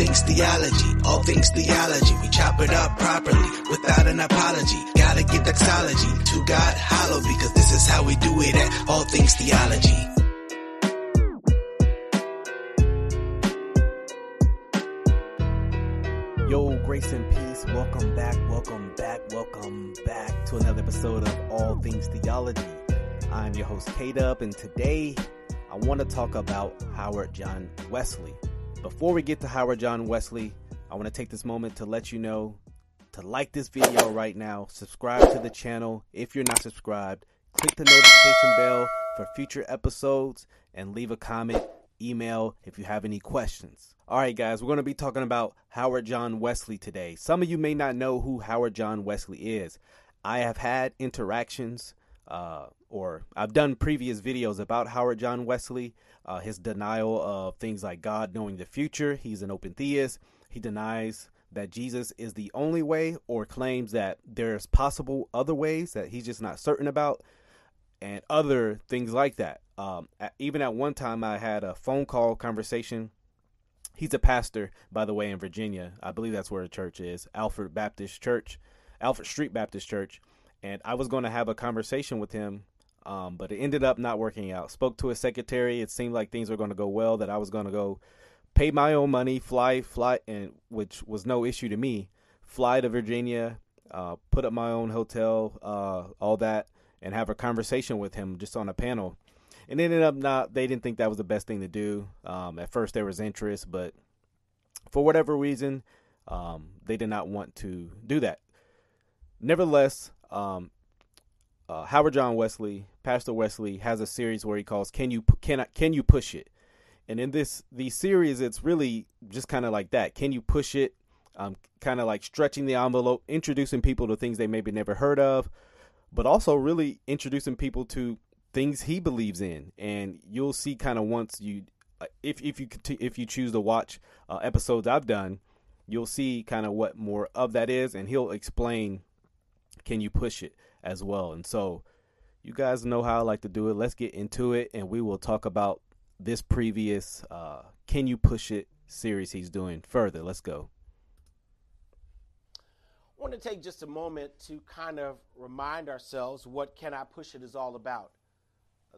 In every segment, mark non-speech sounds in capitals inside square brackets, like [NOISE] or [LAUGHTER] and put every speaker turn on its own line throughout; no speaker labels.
things theology, all things theology. We chop it up properly without an apology. Gotta get doxology to God hollow because this is how we do it at all things theology.
Yo, grace and peace. Welcome back, welcome back, welcome back to another episode of All Things Theology. I'm your host, K Dub, and today I want to talk about Howard John Wesley. Before we get to Howard John Wesley, I want to take this moment to let you know to like this video right now, subscribe to the channel if you're not subscribed, click the notification bell for future episodes, and leave a comment, email if you have any questions. All right, guys, we're going to be talking about Howard John Wesley today. Some of you may not know who Howard John Wesley is. I have had interactions, uh, or I've done previous videos about Howard John Wesley, uh, his denial of things like God knowing the future. He's an open theist. He denies that Jesus is the only way, or claims that there's possible other ways that he's just not certain about, and other things like that. Um, at, even at one time, I had a phone call conversation He's a pastor, by the way, in Virginia. I believe that's where the church is, Alfred Baptist Church, Alfred Street Baptist Church. And I was going to have a conversation with him, um, but it ended up not working out. Spoke to his secretary. It seemed like things were going to go well. That I was going to go pay my own money, fly, fly, and which was no issue to me. Fly to Virginia, uh, put up my own hotel, uh, all that, and have a conversation with him just on a panel and ended up not. They didn't think that was the best thing to do. Um, at first, there was interest, but for whatever reason, um, they did not want to do that. Nevertheless, um, uh, Howard John Wesley, Pastor Wesley, has a series where he calls "Can you can I, can you push it?" And in this the series, it's really just kind of like that. Can you push it? Um, kind of like stretching the envelope, introducing people to things they maybe never heard of, but also really introducing people to things he believes in, and you'll see kind of once you, uh, if if you if you choose to watch uh, episodes I've done, you'll see kind of what more of that is, and he'll explain. Can you push it as well? And so, you guys know how I like to do it. Let's get into it, and we will talk about this previous uh, "Can You Push It" series he's doing further. Let's go.
I want to take just a moment to kind of remind ourselves what Can I Push It is all about.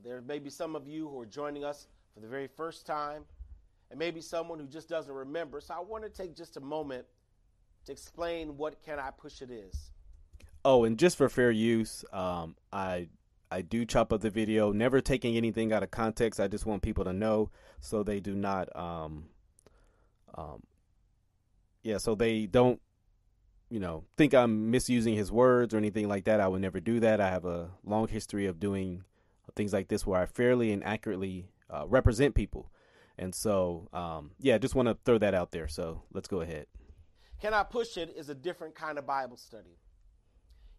There may be some of you who are joining us for the very first time, and maybe someone who just doesn't remember. So I want to take just a moment to explain what Can I Push It is.
Oh, and just for fair use, um, I I do chop up the video, never taking anything out of context. I just want people to know so they do not, um, um, yeah, so they don't, you know, think I'm misusing his words or anything like that. I would never do that. I have a long history of doing things like this where I fairly and accurately uh, represent people. And so, um, yeah, just want to throw that out there. So let's go ahead.
Can I Push It is a different kind of Bible study.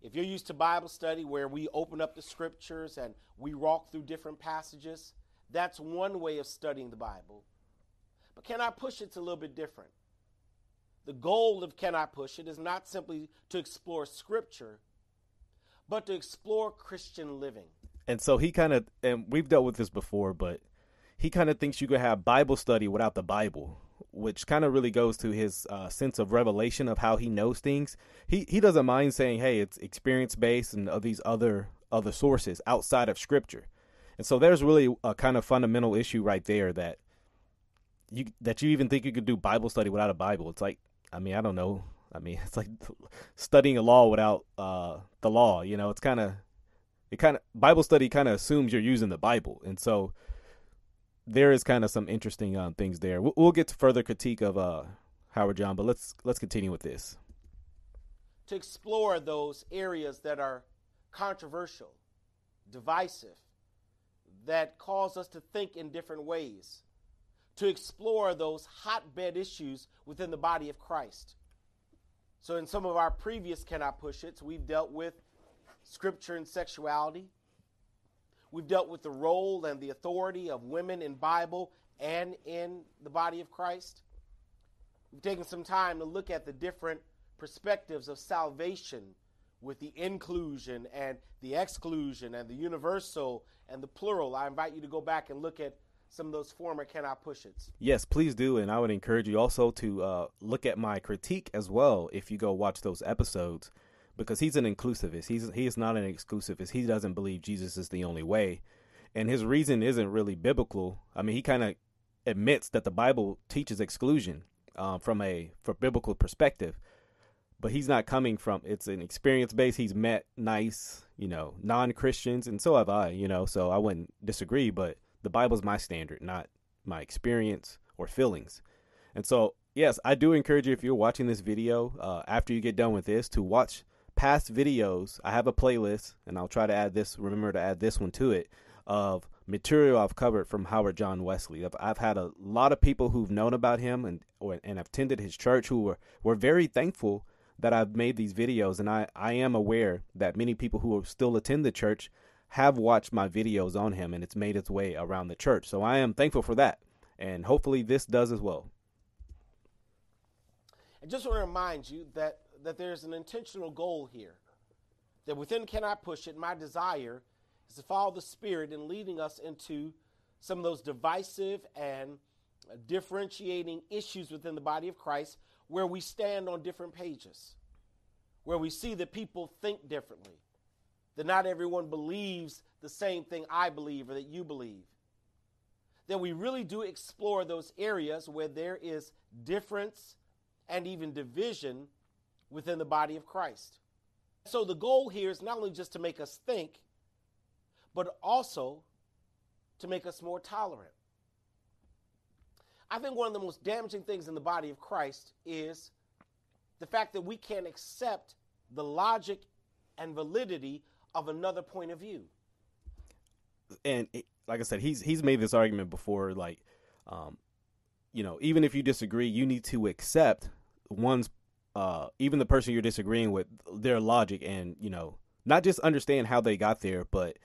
If you're used to Bible study where we open up the scriptures and we walk through different passages, that's one way of studying the Bible. But Can I Push It's a little bit different. The goal of Can I Push It is not simply to explore scripture, but to explore Christian living
and so he kind of and we've dealt with this before but he kind of thinks you could have bible study without the bible which kind of really goes to his uh, sense of revelation of how he knows things. He he doesn't mind saying hey it's experience based and of these other other sources outside of scripture. And so there's really a kind of fundamental issue right there that you that you even think you could do bible study without a bible. It's like i mean i don't know. I mean [LAUGHS] it's like studying a law without uh, the law you know? It's kind of it kind of Bible study kind of assumes you're using the Bible, and so there is kind of some interesting um, things there. We'll, we'll, get to further critique of uh, Howard John, but let's let's continue with this.
To explore those areas that are controversial, divisive, that cause us to think in different ways, to explore those hotbed issues within the body of Christ. So, in some of our previous Can I Push It, we've dealt with scripture and sexuality. We've dealt with the role and the authority of women in Bible and in the body of Christ. We've taken some time to look at the different perspectives of salvation with the inclusion and the exclusion and the universal and the plural. I invite you to go back and look at some of those former can I push its.
Yes, please do, and I would encourage you also to uh, look at my critique as well if you go watch those episodes, because he's an inclusivist. He's he is not an exclusivist. He doesn't believe Jesus is the only way, and his reason isn't really biblical. I mean, he kind of admits that the Bible teaches exclusion uh, from a from biblical perspective, but he's not coming from it's an experience base. He's met nice, you know, non Christians, and so have I, you know. So I wouldn't disagree, but the Bible's my standard, not my experience or feelings. And so, yes, I do encourage you if you're watching this video uh, after you get done with this to watch past videos. I have a playlist, and I'll try to add this. Remember to add this one to it of material I've covered from Howard John Wesley. I've, I've had a lot of people who've known about him and or, and have attended his church who were were very thankful that I've made these videos, and I I am aware that many people who still attend the church have watched my videos on him and it's made its way around the church. So I am thankful for that. And hopefully this does as well.
I just want to remind you that, that there's an intentional goal here. That within Can I Push It, my desire is to follow the Spirit in leading us into some of those divisive and differentiating issues within the body of Christ where we stand on different pages, where we see that people think differently, that not everyone believes the same thing I believe or that you believe. That we really do explore those areas where there is difference and even division within the body of Christ. So the goal here is not only just to make us think, but also to make us more tolerant. I think one of the most damaging things in the body of Christ is the fact that we can't accept the logic and validity of another point of view.
And like I said, he's he's made this argument before. Like, um, you know, even if you disagree, you need to accept one's, uh, even the person you're disagreeing with, their logic, and you know, not just understand how they got there, but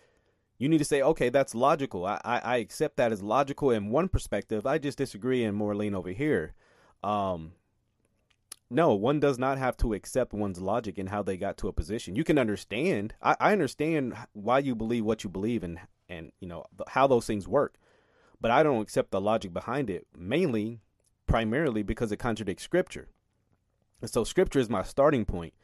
you need to say, okay, that's logical. I, I, I accept that as logical in one perspective. I just disagree and more lean over here. Um, no, one does not have to accept one's logic and how they got to a position. You can understand. I, I understand why you believe what you believe and and you know how those things work, but I don't accept the logic behind it. Mainly, primarily because it contradicts scripture. And so scripture is my starting point.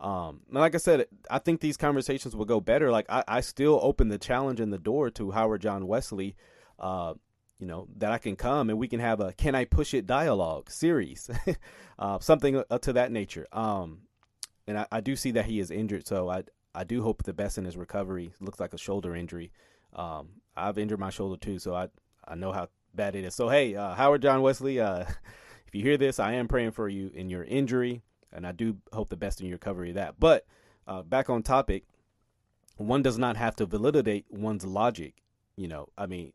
Um, like I said, I think these conversations will go better. Like I, I still open the challenge and the door to Howard John Wesley, uh, you know, that I can come and we can have a "Can I Push It" dialogue series, [LAUGHS] uh, something to that nature. Um, and I, I, do see that he is injured, so I I do hope the best in his recovery. It looks like a shoulder injury. Um, I've injured my shoulder too, so I I know how bad it is. So hey, uh, Howard John Wesley, uh, [LAUGHS] you hear this, I am praying for you in your injury, and I do hope the best in your recovery of that. But uh, back on topic, one does not have to validate one's logic. You know, I mean,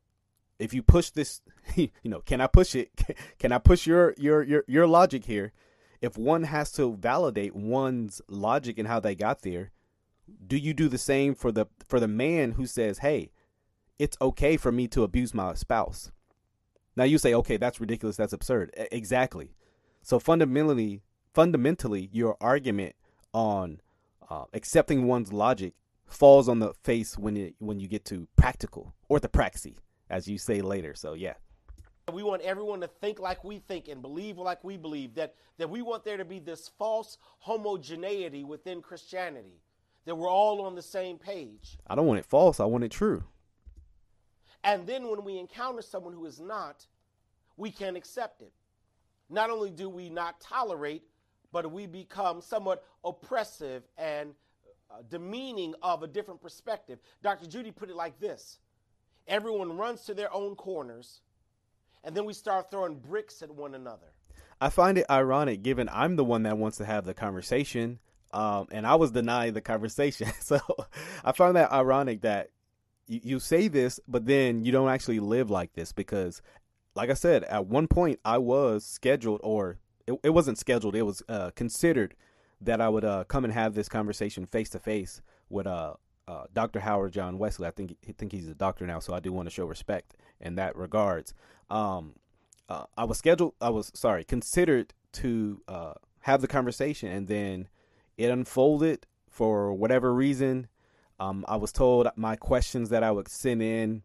if you push this, [LAUGHS] you know, can I push it? [LAUGHS] Can I push your your your your logic here? If one has to validate one's logic and how they got there, do you do the same for the for the man who says, "Hey, it's okay for me to abuse my spouse"? Now you say, "Okay, that's ridiculous. That's absurd." exactly. So fundamentally, fundamentally, your argument on uh, accepting one's logic falls on the face when it when you get to practical orthopraxy as you say later. So yeah.
We want everyone to think like we think and believe like we believe. That that we want there to be this false homogeneity within Christianity. That we're all on the same page.
I don't want it false. I want it true.
And then when we encounter someone who is not, we can't accept it. Not only do we not tolerate, but we become somewhat oppressive and uh, demeaning of a different perspective. Dr. Judy put it like this Everyone runs to their own corners, and then we start throwing bricks at one another.
I find it ironic given I'm the one that wants to have the conversation, um, and I was denied the conversation. [LAUGHS] so I find that ironic that you, you say this, but then you don't actually live like this because, like I said, at one point I was scheduled, or it, it wasn't scheduled, it was uh, considered that I would uh, come and have this conversation face to face with uh, uh, Dr. Howard John Wesley. I think I think he's a doctor now, so I do want to show respect in that regards. Um, uh, I was scheduled. I was sorry, considered to uh, have the conversation, and then it unfolded for whatever reason. Um, I was told my questions that I would send in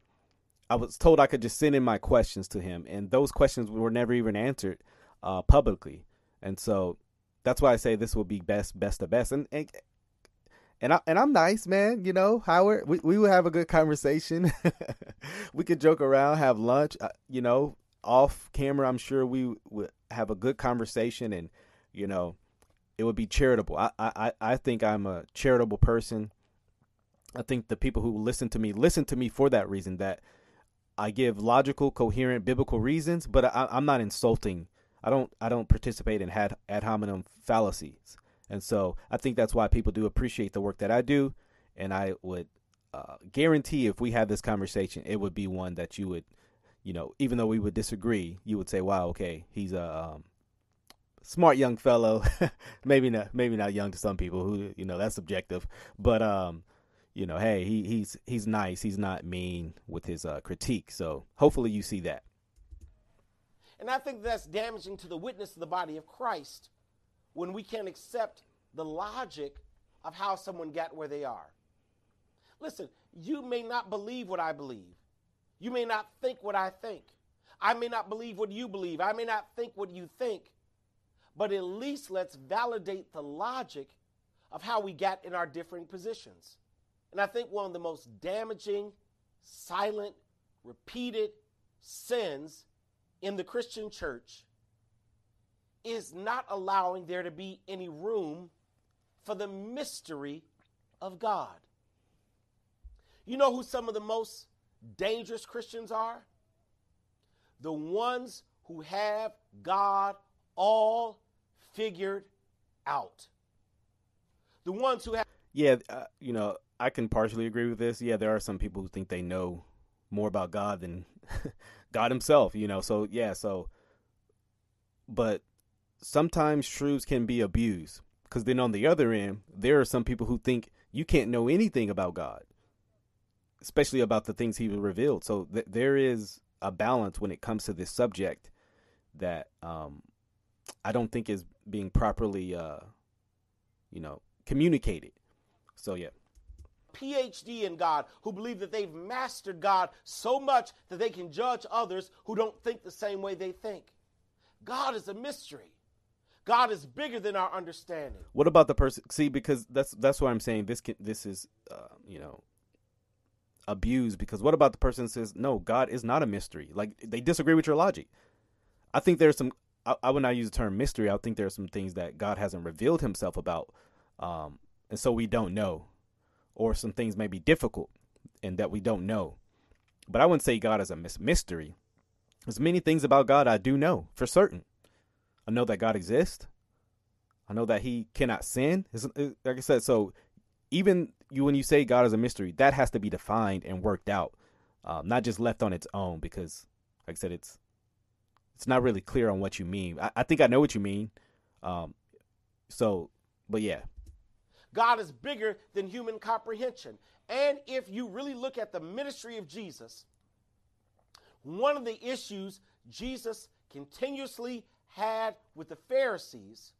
I was told I could just send in my questions to him, and those questions were never even answered uh, publicly. And so that's why I say this will be best, best of best. And and and, I, and I'm nice, man. You know, Howard. We we will have a good conversation. [LAUGHS] we could joke around, have lunch. Uh, you know, off camera. I'm sure we would have a good conversation, and you know, it would be charitable. I I I think I'm a charitable person. I think the people who listen to me listen to me for that reason. That I give logical, coherent, biblical reasons, but I, am not insulting. I don't. I don't participate in ad, ad hominem fallacies, and so I think that's why people do appreciate the work that I do. And I would uh, guarantee if we had this conversation, it would be one that you would, you know, even though we would disagree, you would say, "Wow, okay, he's a um, smart young fellow." [LAUGHS] maybe not. Maybe not young to some people who you know that's subjective, but um, you know, hey, he, he's he's nice. He's not mean with his uh, critique. So hopefully you see that.
And I think that's damaging to the witness of the body of Christ when we can't accept the logic of how someone got where they are. Listen, you may not believe what I believe. You may not think what I think. I may not believe what you believe. I may not think what you think. But at least let's validate the logic of how we got in our differing positions. And I think one of the most damaging, silent, repeated sins in the Christian church is not allowing there to be any room for the mystery of God. You know who some of the most dangerous Christians are? The ones who have God all figured out. The ones who have.
Yeah, uh, you know, I can partially agree with this. Yeah, there are some people who think they know more about God than [LAUGHS] God himself, you know. So, yeah, so but sometimes truths can be abused because then on the other end, there are some people who think you can't know anything about God, especially about the things he revealed. So th- there is a balance when it comes to this subject that um, I don't think is being properly, uh, you know, communicated. So yeah.
PhD in God, who believe that they've mastered God so much that they can judge others who don't think the same way they think. God is a mystery. God is bigger than our understanding.
What about the person? See, because that's that's why I'm saying this. Can, this is, uh, you know, abused. Because what about the person says no, God is not a mystery? Like they disagree with your logic. I think there's some. I, I would not use the term mystery. I think there are some things that God hasn't revealed Himself about, um, and so we don't know or some things may be difficult and that we don't know. But I wouldn't say God is a mystery. There's many things about God I do know for certain. I know that God exists. I know that He cannot sin. like I said, so even you when you say God is a mystery, that has to be defined and worked out, um, not just left on its own. Because, like I said, it's it's not really clear on what you mean. I, I think I know what you mean. Um, so, but yeah,
God is bigger than human comprehension. And if you really look at the ministry of Jesus, one of the issues Jesus continuously had with the Pharisees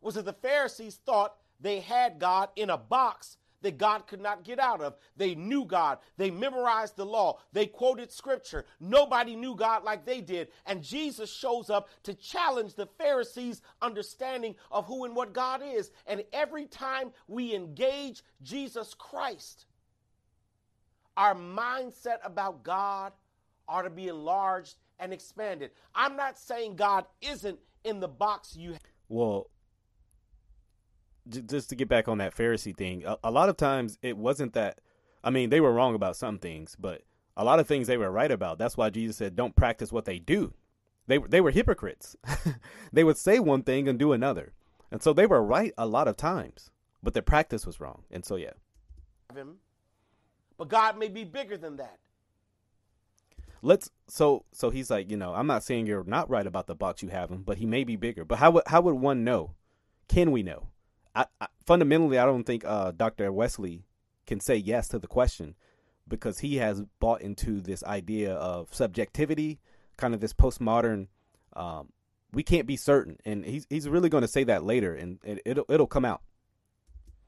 was that the Pharisees thought they had God in a box that God could not get out of. They knew God. They memorized the law. They quoted scripture. Nobody knew God like they did. And Jesus shows up to challenge the Pharisees' understanding of who and what God is. And every time we engage Jesus Christ, our mindset about God are to be enlarged and expanded. I'm not saying God isn't in the box you.
Well, just to get back on that Pharisee thing, a, a, lot of times it wasn't that. I mean, they were wrong about some things, but a lot of things they were right about. That's why Jesus said, "Don't practice what they do." They they were hypocrites. [LAUGHS] they would say one thing and do another, and so they were right a lot of times, but their practice was wrong. And so, yeah.
Him, But God may be bigger than that.
Let's so so he's like, you know, I'm not saying you're not right about the box you have him, but he may be bigger. But how would how would one know? Can we know? I, I, fundamentally, I don't think uh, Dr. Wesley can say yes to the question because he has bought into this idea of subjectivity, kind of this postmodern. Um, we can't be certain, and he's he's really going to say that later, and it, it'll it'll come out.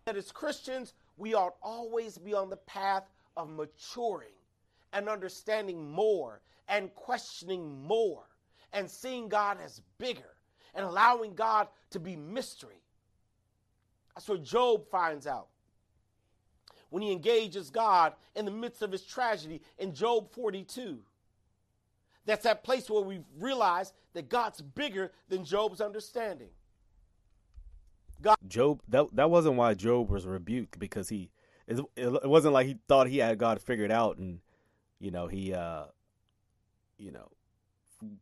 That as Christians, we ought always be on the path of maturing and understanding more and questioning more and seeing God as bigger and allowing God to be mystery. That's what Job finds out when he engages God in the midst of his tragedy in Job 42. That's that place where we realize that God's bigger than Job's understanding.
God Job that that wasn't why Job was rebuked because he it, it wasn't like he thought he had God figured out and you know he uh you know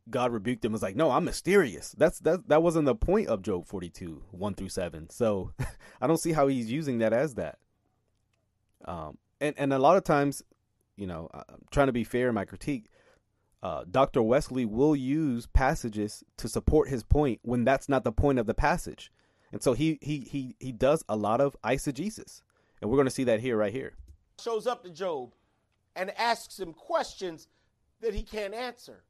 God rebuked him was like, "No, I'm mysterious." That's that that wasn't the point of Job 42, 1 through 7. So, [LAUGHS] I don't see how he's using that as that. Um and and a lot of times, you know, I'm trying to be fair in my critique. Uh, Dr. Wesley will use passages to support his point when that's not the point of the passage. And so he he he he does a lot of eisegesis. And we're going to see that here right here.
Shows up to Job and asks him questions that he can't answer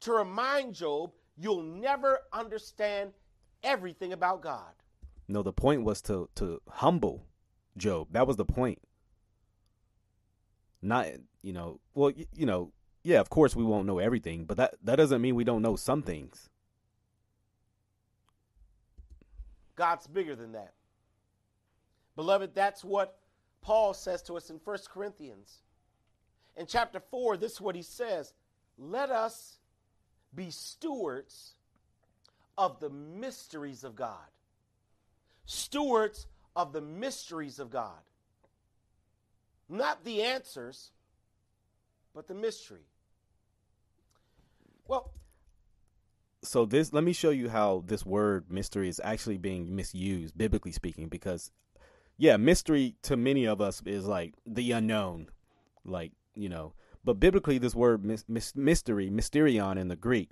to remind Job you'll never understand everything about God.
No, the point was to to humble Job. That was the point. Not, you know, well, you know, yeah, of course we won't know everything, but that that doesn't mean we don't know some things.
God's bigger than that. Beloved, that's what Paul says to us in 1 Corinthians. In chapter 4, this is what he says Let us be stewards of the mysteries of God. Stewards of the mysteries of God. Not the answers, but the mystery. Well,
so this let me show you how this word mystery is actually being misused biblically speaking because yeah mystery to many of us is like the unknown like you know but biblically, this word mystery, mysterion in the Greek,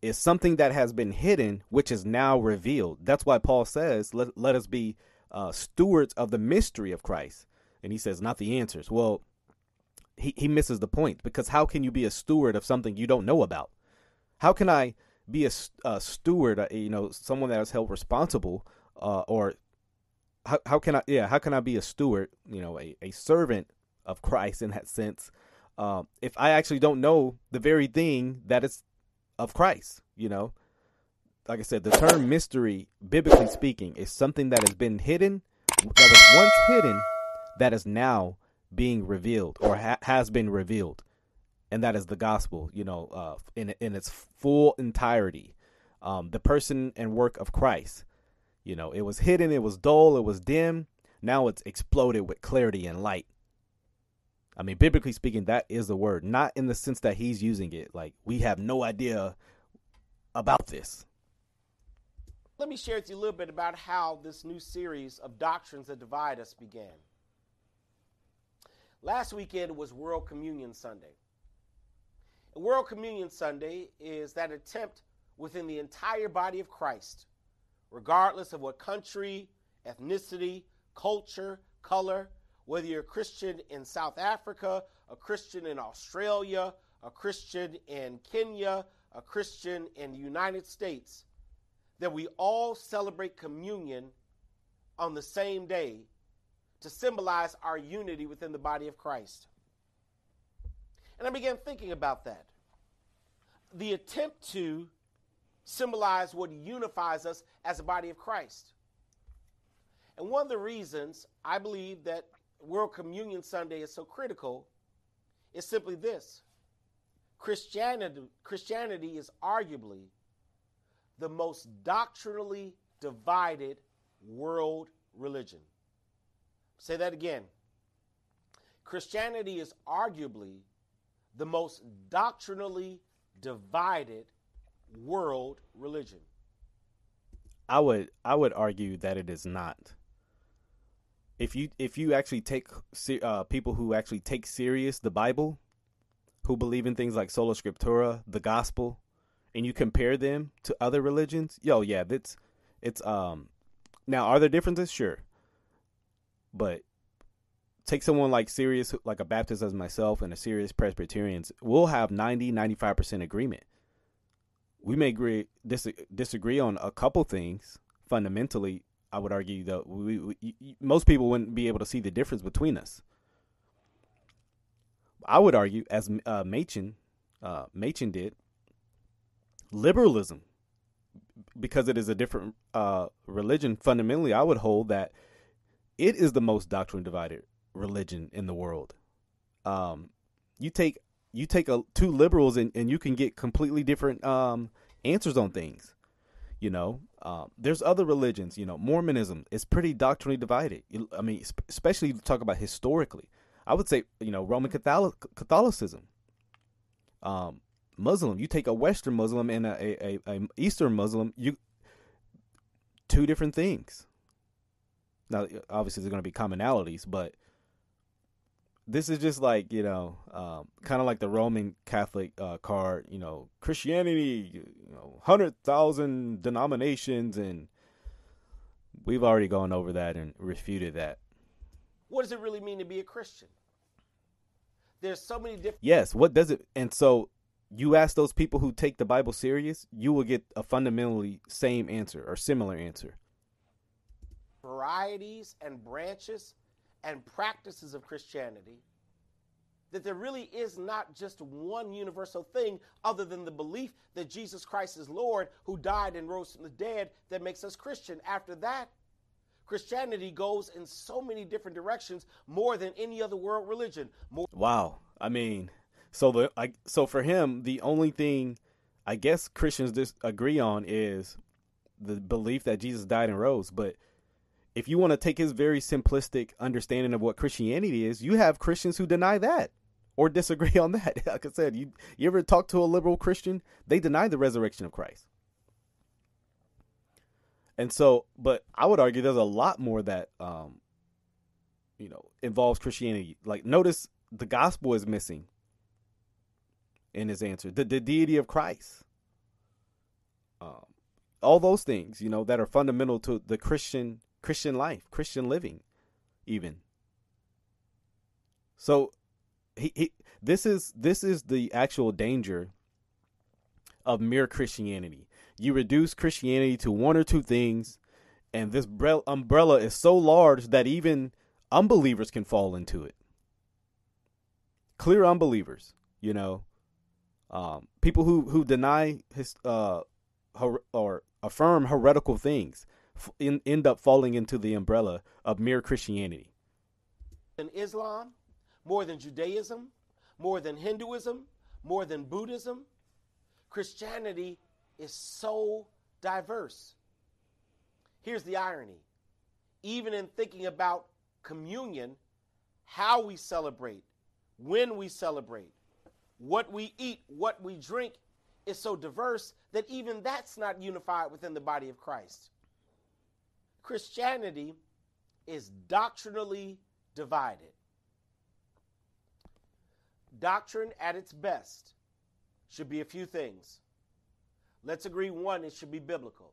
is something that has been hidden, which is now revealed. That's why Paul says, let, let us be uh, stewards of the mystery of Christ. And he says, not the answers. Well, he, he misses the point because how can you be a steward of something you don't know about? How can I be a, a steward, uh, you know, someone that is held responsible, uh, or how, how can I, yeah, how can I be a steward, you know, a, a servant of Christ in that sense, um, if I actually don't know the very thing that is of Christ, you know, like I said, the term mystery, biblically speaking, is something that has been hidden, that was once hidden, that is now being revealed or ha- has been revealed, and that is the gospel, you know, uh, in in its full entirety, um, the person and work of Christ. You know, it was hidden, it was dull, it was dim. Now it's exploded with clarity and light. I mean, biblically speaking, that is the word, not in the sense that he's using it. Like, we have no idea about this.
Let me share with you a little bit about how this new series of doctrines that divide us began. Last weekend was World Communion Sunday. And World Communion Sunday is that attempt within the entire body of Christ, regardless of what country, ethnicity, culture, color, whether you're a Christian in South Africa, a Christian in Australia, a Christian in Kenya, a Christian in the United States, that we all celebrate communion on the same day to symbolize our unity within the body of Christ. And I began thinking about that. The attempt to symbolize what unifies us as a body of Christ. And one of the reasons I believe that World Communion Sunday is so critical is simply this Christianity, Christianity is arguably the most doctrinally divided world religion. Say that again. Christianity is arguably the most doctrinally divided world religion.
I would I would argue that it is not if you if you actually take uh, people who actually take serious the Bible, who believe in things like sola scriptura, the gospel, and you compare them to other religions, yo, yeah, that's it's um. Now, are there differences? Sure, but take someone like serious like a Baptist as myself and a serious Presbyterians, we'll have 90 95% agreement. We may agree dis- disagree on a couple things fundamentally, I would argue that we, we, most people wouldn't be able to see the difference between us. I would argue, as uh, Machen, uh, Machen did, liberalism, because it is a different uh, religion, fundamentally, I would hold that it is the most doctrine divided religion in the world. Um, you take you take a, two liberals and, and you can get completely different um, answers on things. You know, um, there's other religions. You know, Mormonism is pretty doctrinally divided. I mean, especially talk about historically. I would say, you know, Roman Catholic, Catholicism, um, Muslim. You take a Western Muslim and a, a, a, Eastern Muslim. You two different things. Now, obviously, there's going to be commonalities, but this is just like you know, um, kind of like the Roman Catholic uh, card. You know, Christianity, you know, hundred thousand denominations, and we've already gone over that and refuted that.
What does it really mean to be a Christian? There's so many different.
Yes, what does it? And so you ask those people who take the Bible serious, you will get a fundamentally same answer or similar answer.
Varieties and branches and practices of Christianity that there really is not just one universal thing other than the belief that Jesus Christ is Lord who died and rose from the dead that makes us Christian. After that, Christianity goes in so many different directions more than any other world religion. More-
wow. I mean, so the I, so for him, the only thing I guess Christians disagree on is the belief that Jesus died and rose, but if you want to take his very simplistic understanding of what Christianity is, you have Christians who deny that or disagree [LAUGHS] on that. Like I said, you you ever talk to a liberal Christian, they deny the resurrection of Christ. And so, but I would argue there's a lot more that um you know involves Christianity. Like notice the gospel is missing in his answer. The the deity of Christ. Um all those things, you know, that are fundamental to the Christian Christian life, Christian living, even. So he, he this is this is the actual danger of mere Christianity. You reduce Christianity to one or two things, and this umbrella is so large that even unbelievers can fall into it. Clear unbelievers, you know, um, people who who deny his uh, her, or affirm heretical things in, end up falling into the umbrella of mere Christianity.
Than Islam, more than Judaism, more than Hinduism, more than Buddhism, Christianity is so diverse. Here's the irony even in thinking about communion, how we celebrate, when we celebrate, what we eat, what we drink is so diverse that even that's not unified within the body of Christ. Christianity is doctrinally divided. Doctrine at its best should be a few things. Let's agree one, it should be biblical.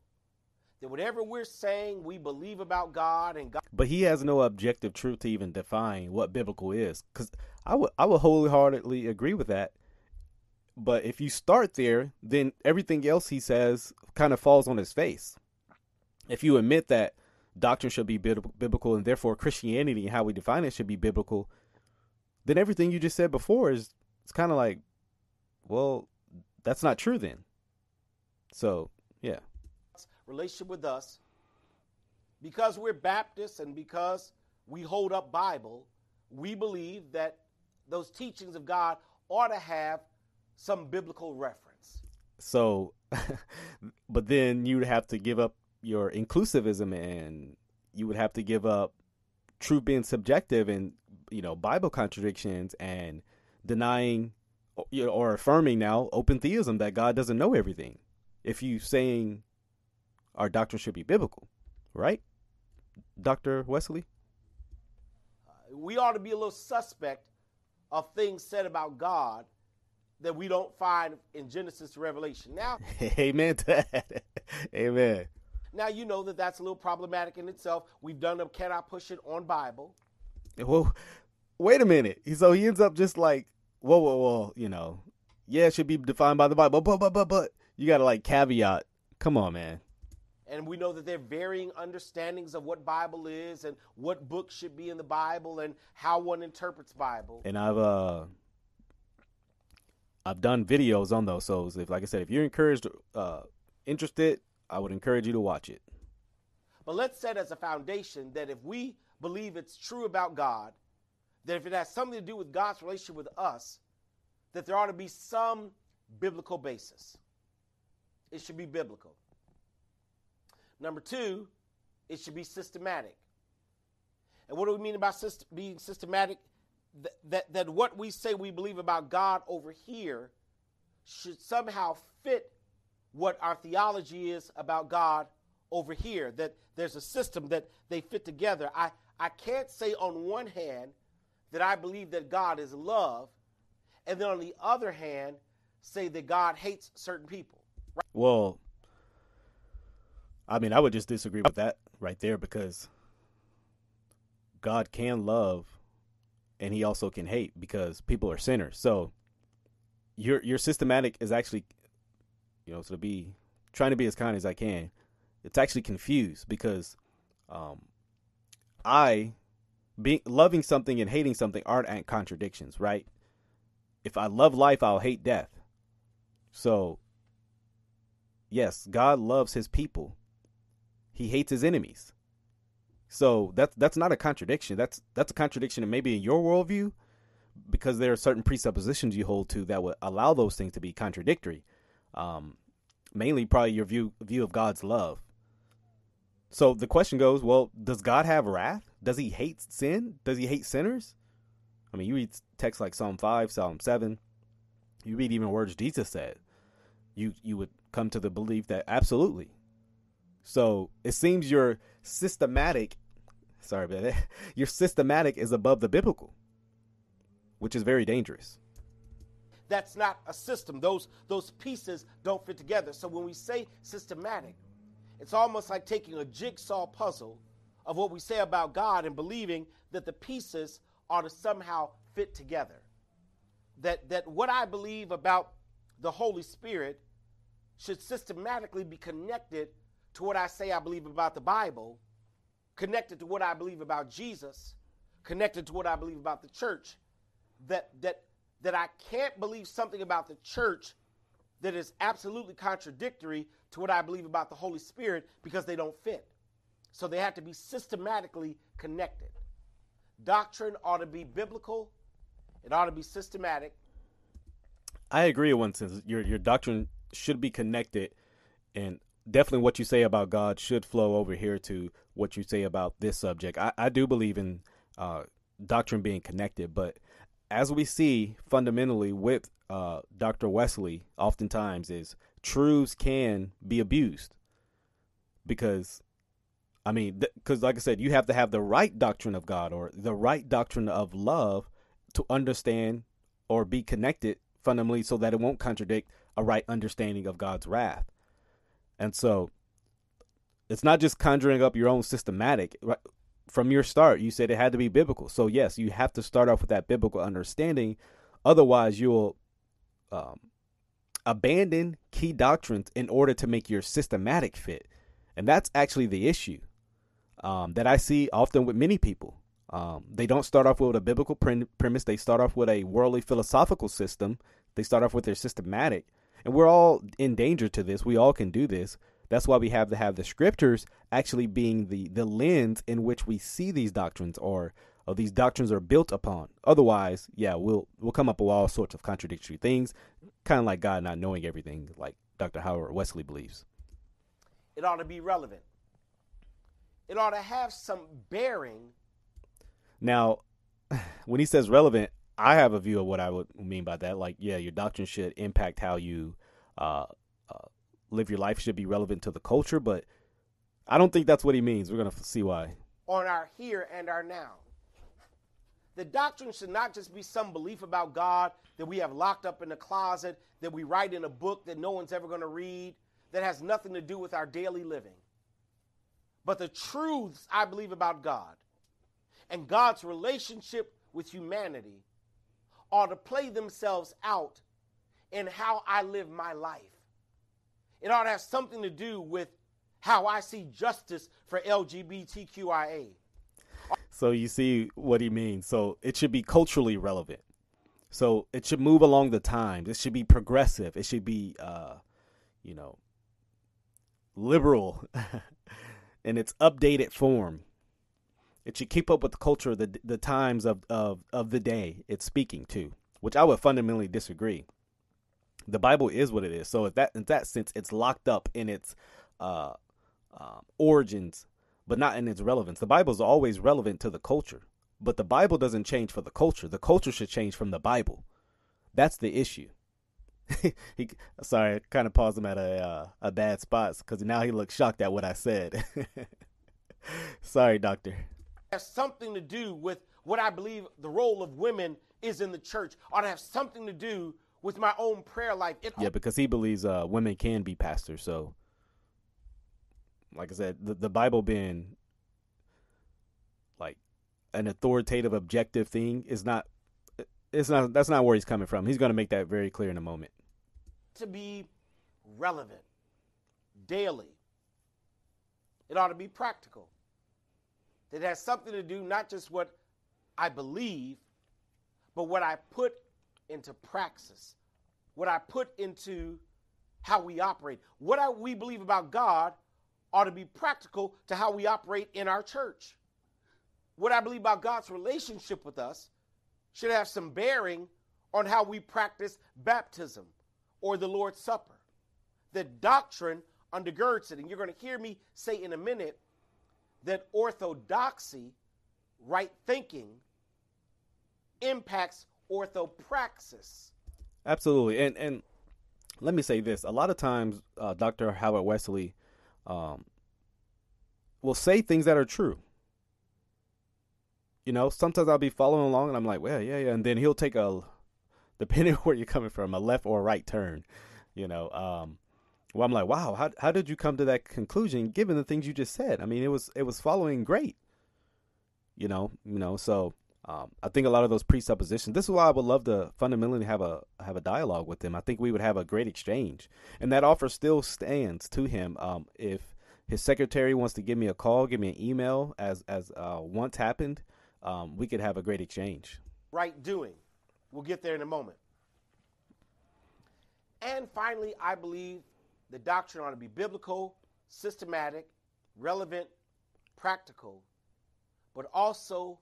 That whatever we're saying we believe about God and God
But he has no objective truth to even define what biblical is. Because I would I would wholeheartedly agree with that. But if you start there, then everything else he says kind of falls on his face. If you admit that doctrine should be biblical and therefore Christianity and how we define it should be biblical, then everything you just said before is it's kind of like, well, that's not true then. So, yeah.
Relationship with us, because we're Baptists and because we hold up Bible, we believe that those teachings of God ought to have some biblical reference.
So, [LAUGHS] but then you'd have to give up your inclusivism and you would have to give up truth being subjective and you know bible contradictions and denying you know, or affirming now open theism that god doesn't know everything if you saying our doctrine should be biblical right? Dr wesley?
We ought to be a little suspect of things said about god that we don't find in genesis to revelation. Now [LAUGHS]
amen to that. [LAUGHS] Amen
now you know that that's a little problematic in itself. We've done a can I push it on Bible.
Well, wait a minute. So he ends up just like, whoa, whoa, whoa. You know, yeah, it should be defined by the Bible, but but but but you got to like caveat. Come on, man.
And we know that there are varying understandings of what Bible is and what book should be in the Bible and how one interprets Bible.
And I've uh I've done videos on those. So if, like I said, if you're encouraged, uh, interested, I would encourage you to watch it.
But let's set as a foundation that if we believe it's true about God, that if it has something to do with God's relationship with us, that there ought to be some biblical basis. It should be biblical. Number two, it should be systematic. And what do we mean about syst- being systematic? That, that, that what we say we believe about God over here should somehow fit what our theology is about God over here. That there's a system that they fit together. I, I can't say on one hand that I believe that God is love, and then on the other hand, say that God hates certain people.
Right? Well, I mean, I would just disagree with that right there because God can love and he also can hate because people are sinners. So your your systematic is actually you know, to be trying to be as kind as I can. It's actually confused because um I being loving something and hating something aren't contradictions, right? If I love life, I'll hate death. So yes, God loves his people. He hates his enemies. So that's that's not a contradiction. That's that's a contradiction and maybe in your worldview, because there are certain presuppositions you hold to that would allow those things to be contradictory. Um, mainly, probably your view view of God's love. So the question goes: Well, does God have wrath? Does He hate sin? Does He hate sinners? I mean, you read texts like Psalm five, Psalm seven. You read even words Jesus said. You you would come to the belief that absolutely so it seems your systematic, sorry about that, [LAUGHS] your systematic is above the biblical, which is very dangerous.
That's not a system. Those those pieces don't fit together. So when we say systematic, it's almost like taking a jigsaw puzzle of what we say about God and believing that the pieces are to somehow fit together. That that what I believe about the Holy Spirit should systematically be connected to what I say I believe about the Bible, connected to what I believe about Jesus, connected to what I believe about the church, that that that I can't believe something about the church that is absolutely contradictory to what I believe about the Holy Spirit because they don't fit. So they have to be systematically connected. Doctrine ought to be biblical, it ought to be systematic.
I agree in one sense. Your your doctrine should be connected and definitely what you say about God should flow over here to what you say about this subject. I, I do believe in uh, doctrine being connected, but as we see fundamentally with uh, Dr. Wesley, oftentimes is truths can be abused because, I mean, because th- like I said, you have to have the right doctrine of God or the right doctrine of love to understand or be connected fundamentally so that it won't contradict a right understanding of God's wrath. And so it's not just conjuring up your own systematic. Right? From your start, you said it had to be biblical. So, yes, you have to start off with that biblical understanding. Otherwise, you'll um, abandon key doctrines in order to make your systematic fit. And that's actually the issue um, that I see often with many people. Um, they don't start off with a biblical premise, they start off with a worldly philosophical system, they start off with their systematic and we're all in danger to this. We all can do this. That's why we have to have the scriptures actually being the the lens in which we see these doctrines or or these doctrines are built upon. Otherwise, yeah, we'll we'll come up with all sorts of contradictory things, kind of like God not knowing everything, like Dr. Howard Wesley believes.
It ought to be relevant. It ought to have some bearing.
Now, [SIGHS] when he says relevant, I have a view of what I would mean by that. Like, yeah, your doctrine should impact how you uh, uh, live your life, should be relevant to the culture, but I don't think that's what he means. We're going to see why.
On our here and our now. The doctrine should not just be some belief about God that we have locked up in a closet, that we write in a book that no one's ever going to read, that has nothing to do with our daily living. But the truths I believe about God and God's relationship with humanity are to play themselves out in how I live my life. It ought to have something to do with how I see justice for LGBTQIA.
So you see what he means. So it should be culturally relevant. So it should move along the times. It should be progressive. It should be, uh, you know, liberal [LAUGHS] in its updated form. It should keep up with the culture, the the times of, of, of the day it's speaking to, which I would fundamentally disagree. The Bible is what it is. So that in that sense, it's locked up in its uh, uh, origins, but not in its relevance. The Bible is always relevant to the culture, but the Bible doesn't change for the culture. The culture should change from the Bible. That's the issue. [LAUGHS] he sorry, kind of paused him at a uh, a bad spot because now he looks shocked at what I said. [LAUGHS] sorry, doctor.
Has something to do with what I believe the role of women is in the church, or to have something to do with my own prayer life. It
yeah, because he believes uh, women can be pastors. So, like I said, the, the Bible being like an authoritative, objective thing is not. It's not. That's not where he's coming from. He's going to make that very clear in a moment.
To be relevant daily, it ought to be practical. It has something to do not just what I believe, but what I put into praxis, what I put into how we operate. What I, we believe about God ought to be practical to how we operate in our church. What I believe about God's relationship with us should have some bearing on how we practice baptism or the Lord's Supper. The doctrine undergirds it. And you're going to hear me say in a minute that orthodoxy, right thinking, impacts orthopraxis.
Absolutely, and and let me say this: a lot of times, uh, Dr. Howard Wesley um, will say things that are true. You know, sometimes I'll be following along and I'm like, well, yeah, yeah, and then he'll take a, depending [LAUGHS] where you're coming from, a left or a right turn. You know, um, well, I'm like, wow, how how did you come to that conclusion given the things you just said? I mean, it was it was following great. You know, you know, so um, I think a lot of those presuppositions. This is why I would love to fundamentally have a have a dialogue with him. I think we would have a great exchange, and that offer still stands to him. Um, if his secretary wants to give me a call, give me an email, as as uh, once happened, um, we could have a great exchange.
Right doing. We'll get there in a moment. And finally, I believe the doctrine ought to be biblical, systematic, relevant, practical, but also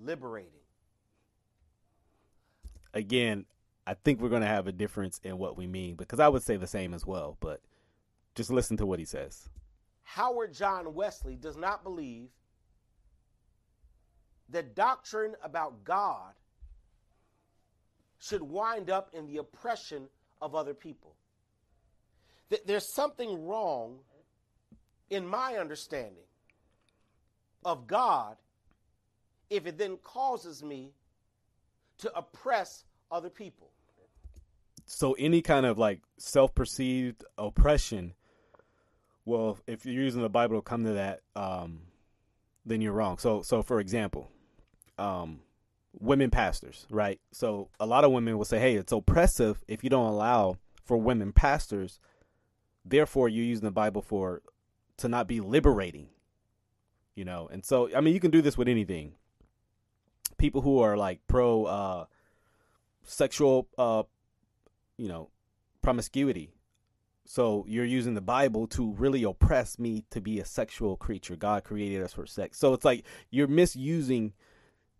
liberating.
Again, I think we're going to have a difference in what we mean because I would say the same as well, but just listen to what he says.
Howard John Wesley does not believe that doctrine about God should wind up in the oppression of other people. That There's something wrong in my understanding of God if it then causes me to oppress other people.
So any kind of like self-perceived oppression, well, if you're using the Bible to come to that, um, then you're wrong. So, so for example, um, women pastors, right? So a lot of women will say, "Hey, it's oppressive if you don't allow for women pastors. Therefore, you're using the Bible for to not be liberating." You know, and so I mean, you can do this with anything people who are like pro uh, sexual, uh, you know, promiscuity. So you're using the Bible to really oppress me to be a sexual creature. God created us for sex. So it's like you're misusing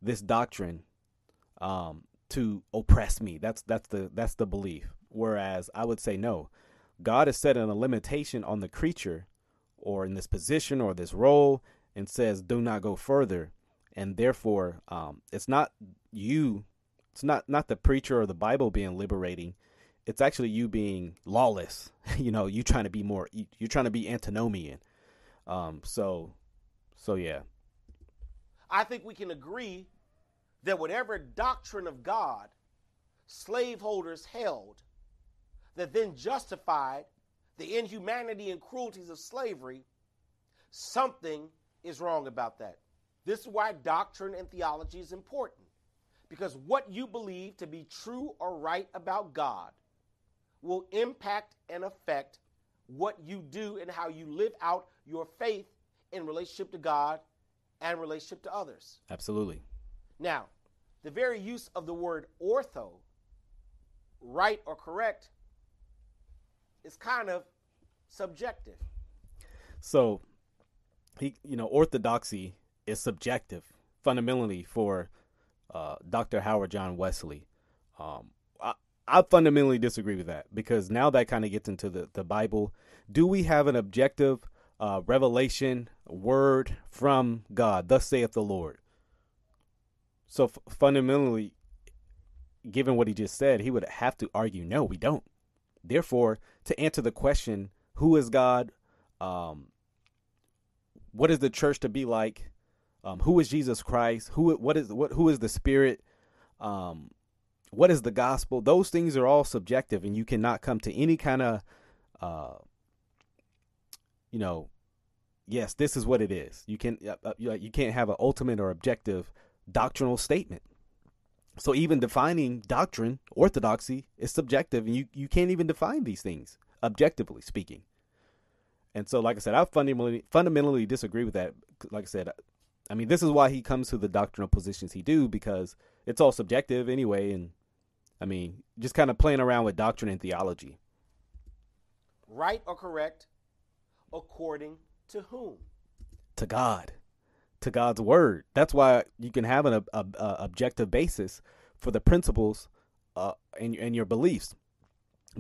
this doctrine um, to oppress me. That's that's the that's the belief. Whereas I would say no. God has set a limitation on the creature or in this position or this role and says do not go further and therefore um, it's not you it's not not the preacher or the bible being liberating. It's actually you being lawless. [LAUGHS] You know you trying to be more you're trying to be antinomian. Um, so so yeah.
I think we can agree that whatever doctrine of god slaveholders held that then justified the inhumanity and cruelties of slavery something is wrong about that this is why doctrine and theology is important. Because what you believe to be true or right about God will impact and affect what you do and how you live out your faith in relationship to God and relationship to others.
Absolutely.
Now, the very use of the word ortho, right or correct, is kind of subjective.
So, he, you know, orthodoxy is subjective fundamentally for uh, Dr. Howard John Wesley. Um, I, I fundamentally disagree with that because now that kind of gets into the, the Bible. Do we have an objective uh, revelation word from God? Thus saith the Lord. So f- fundamentally, given what he just said, he would have to argue, no, we don't. Therefore, to answer the question, who is God? Um, what is the church to be like? Um, who is Jesus Christ? Who what is what who is the Spirit? Um, what is the gospel? Those things are all subjective, and you cannot come to any kind of, uh, you know, yes, this is what it is. You can uh, you can't have an ultimate or objective doctrinal statement. So even defining doctrine, orthodoxy, is subjective, and you you can't even define these things objectively speaking. And so, like I said, I fundamentally fundamentally disagree with that. Like I said, I mean, this is why he comes to the doctrinal positions he do because it's all subjective anyway, and I mean, just kind of playing around with doctrine and theology.
Right or correct, according to whom?
To God, to God's word. That's why you can have an a, a, objective basis for the principles uh, and and your beliefs,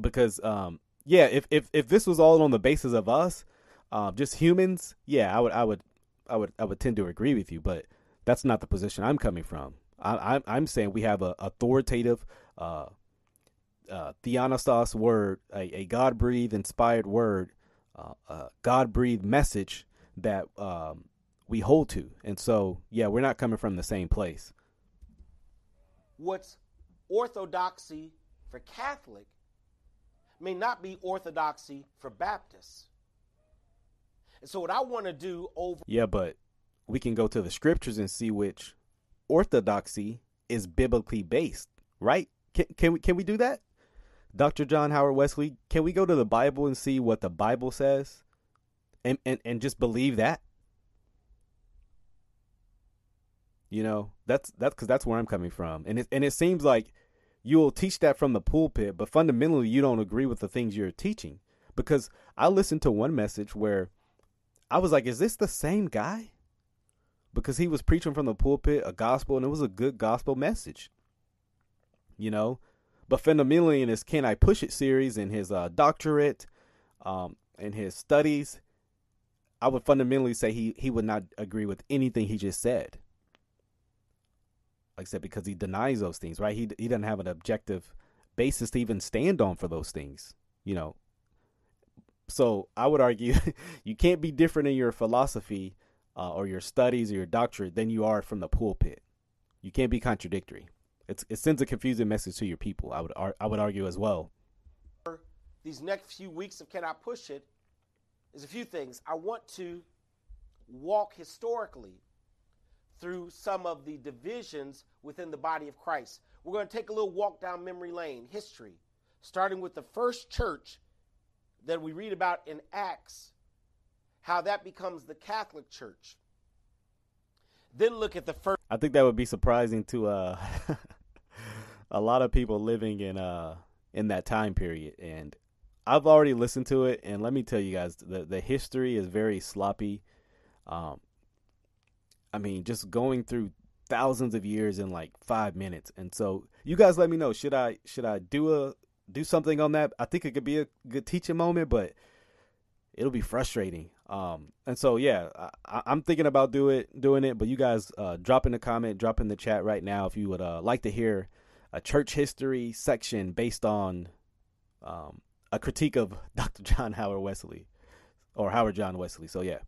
because um, yeah, if if if this was all on the basis of us, um, just humans, yeah, I would I would I would I would tend to agree with you, but that's not the position I'm coming from. I, am I'm saying we have a authoritative, uh, uh, word, a, a God breathed, inspired word, uh, a God breathed message that um, we hold to, and so yeah, we're not coming from the same place.
What's orthodoxy for Catholic may not be orthodoxy for Baptists. And so, what I want to do over.
Yeah, but we can go to the scriptures and see which orthodoxy is biblically based, right? Can, can we can we do that? Dr. John Howard Wesley, can we go to the Bible and see what the Bible says? And and, and just believe that? You know, that's that's cuz that's where I'm coming from. And it and it seems like you'll teach that from the pulpit, but fundamentally you don't agree with the things you're teaching. Because I listened to one message where I was like, is this the same guy? Because he was preaching from the pulpit a gospel and it was a good gospel message. You know? But fundamentally in his Can I Push It series and his uh, doctorate um, and his studies, I would fundamentally say he, he would not agree with anything he just said. Said, because he denies those things, right? He he doesn't have an objective basis to even stand on for those things, you know. So I would argue [LAUGHS] you can't be different in your philosophy uh, or your studies or your doctorate than you are from the pulpit. You can't be contradictory. It's, it sends a confusing message to your people. I would I would argue as well.
These next few weeks of Can I Push It is a few things. I want to walk historically through some of the divisions within the body of Christ. We're going to take a little walk down memory lane, history, starting with the first church that we read about in Acts, how that becomes the Catholic Church. Then look at the first.
I think that would be surprising to uh, [LAUGHS] a lot of people living in uh in that time period, and I've already listened to it, and let me tell you guys, the the history is very sloppy. Um, I mean, just going through thousands of years in like five minutes, and so you guys let me know should I should I do a do something on that. I think it could be a good teaching moment, but it'll be frustrating. Um, and so yeah, I, am thinking about do it, doing it. But you guys, uh, drop in the comment, drop in the chat right now if you would uh, like to hear a church history section based on um, a critique of [LAUGHS] Dr. John Howard Wesley or Howard John Wesley. So yeah,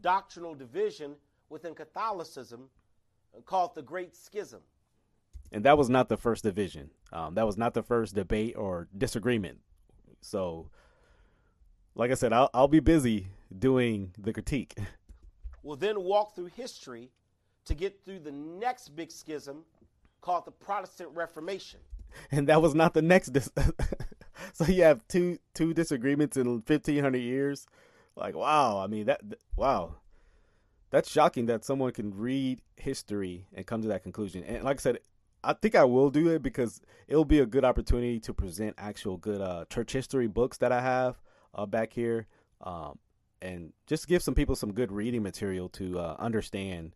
doctrinal division within Catholicism called the Great Schism
and that was not the first division. Um, that was not the first debate or disagreement. So, like I said, I'll, I'll be busy doing the critique. [LAUGHS]
We'll then walk through history to get through the next big schism called the Protestant Reformation.
And that was not the next. Dis- [LAUGHS] so you have two two disagreements in fifteen hundred years. Like wow, I mean that wow. that's shocking that someone can read history and come to that conclusion. And like I said, I think I will do it because it'll be a good opportunity to present actual good uh, church history books that I have uh, back here, um, and just give some people some good reading material to uh, understand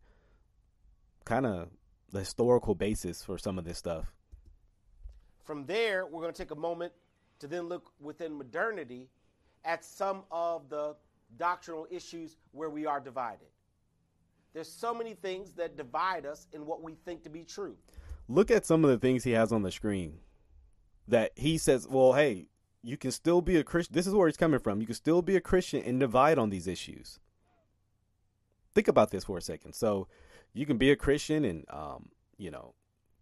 kind of the historical basis for some of this stuff.
From there, we're going to take a moment to then look within modernity at some of the doctrinal issues where we are divided. There's so many things that divide us in what we think to be true.
Look at some of the things he has on the screen that he says, well, hey, you can still be a Christian. This is where he's coming from. You can still be a Christian and divide on these issues. Think about this for a second. So you can be a Christian and, um, you know,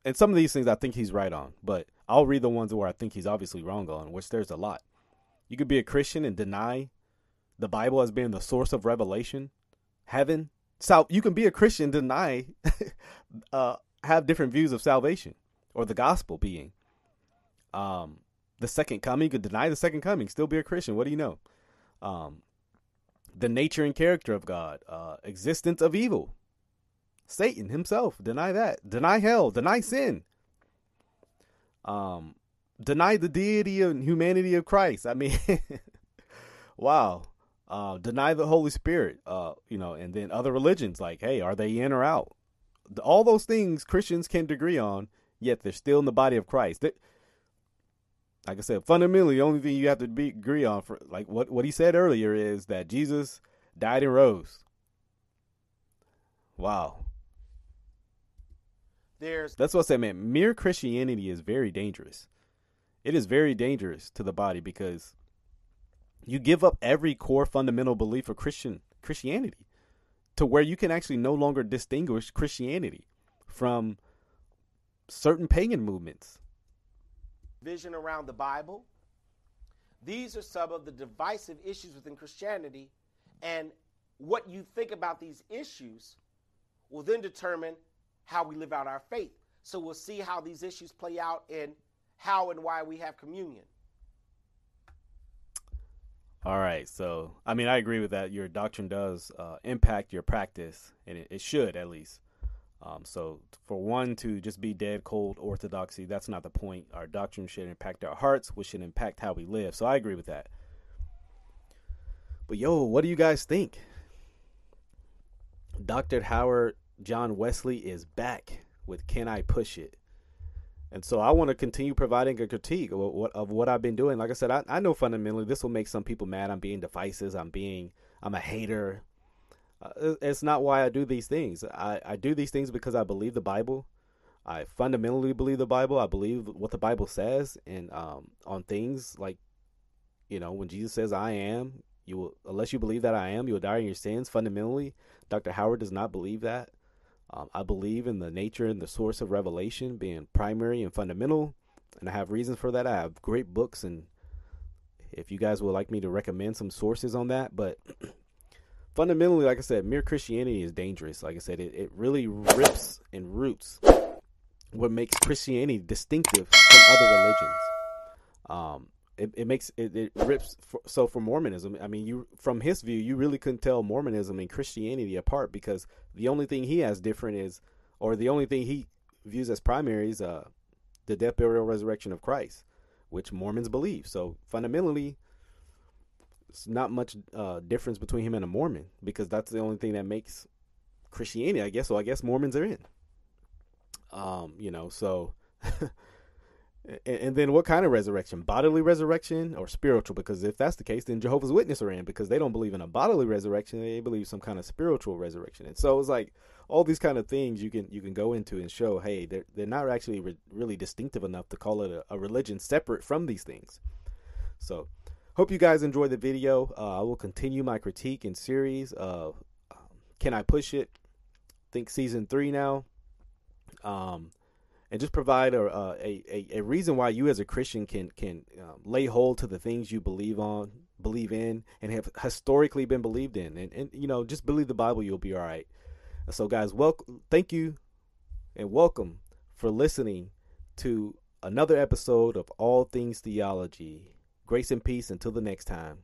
and some of these things I think he's right on, but I'll read the ones where I think he's obviously wrong on, which there's a lot. You could be a Christian and deny the Bible as being the source of revelation, heaven, so you can be a Christian, deny, [LAUGHS] uh, have different views of salvation or the gospel being. Um, the second coming, you could deny the second coming, still be a Christian. What do you know? Um, the nature and character of God, uh, existence of evil, Satan himself, deny that, deny hell, deny sin, um, deny the deity and humanity of Christ. I mean, [LAUGHS] wow uh, deny the Holy Spirit, uh, you know, and then other religions like, hey, are they in or out? All those things Christians can agree on, yet they're still in the body of Christ. They, like I said, fundamentally, the only thing you have to be, agree on, for like what what he said earlier, is that Jesus died and rose. Wow.
There's
that's what I said, man. Mere Christianity is very dangerous. It is very dangerous to the body because you give up every core fundamental belief of Christian Christianity to where you can actually no longer distinguish Christianity from certain pagan movements.
Vision around the Bible. These are some of the divisive issues within Christianity, and what you think about these issues will then determine how we live out our faith. So we'll see how these issues play out in how and why we have communion.
All right. So, I mean, I agree with that. Your doctrine does uh, impact your practice, and it, it should at least. Um, so, for one to just be dead cold orthodoxy, that's not the point. Our doctrine should impact our hearts, which should impact how we live. So, I agree with that. But, yo, what do you guys think? Dr. Howard John Wesley is back with Can I Push It? And so I want to continue providing a critique of what, of what I've been doing. Like I said, I, I know fundamentally this will make some people mad. I'm being divisive. I'm being, I'm a hater. Uh, it's not why I do these things. I, I do these things because I believe the Bible. I fundamentally believe the Bible. I believe what the Bible says, and um, on things like, you know, when Jesus says, "I am," you will, unless you believe that I am, you will die in your sins. Fundamentally, Dr. Howard does not believe that. Um, I believe in the nature and the source of revelation being primary and fundamental, and I have reasons for that. I have great books, and if you guys would like me to recommend some sources on that, but [CLEARS THROAT] fundamentally, like I said, mere Christianity is dangerous. Like I said, it, it really rips and roots what makes Christianity distinctive from other religions. Um, it, it makes it, it rips for, so for Mormonism. I mean, you from his view, you really couldn't tell Mormonism and Christianity apart because the only thing he has different is, or the only thing he views as primary is uh, the death, burial, resurrection of Christ, which Mormons believe. So fundamentally, it's not much uh, difference between him and a Mormon because that's the only thing that makes Christianity, I guess. So I guess Mormons are in. Um, you know, so [LAUGHS] And, then what kind of resurrection? Bodily resurrection or spiritual? Because if that's the case, then Jehovah's Witness are in because they don't believe in a bodily resurrection; they believe some kind of spiritual resurrection. And so it's like all these kind of things you can you can go into and show, hey, they're they're not actually re- really distinctive enough to call it a, a, religion separate from these things. So, hope you guys enjoy the video. Uh, I will continue my critique and series of um, Can I Push It? Think season three now. Um, and just provide a, a, a, reason why you as a Christian can can um, lay hold to the things you believe on, believe in, and have historically been believed in, and and you know just believe the Bible, you'll be all right. So, guys, welcome, thank you, and welcome for listening to another episode of All Things Theology. Grace and peace until the next time.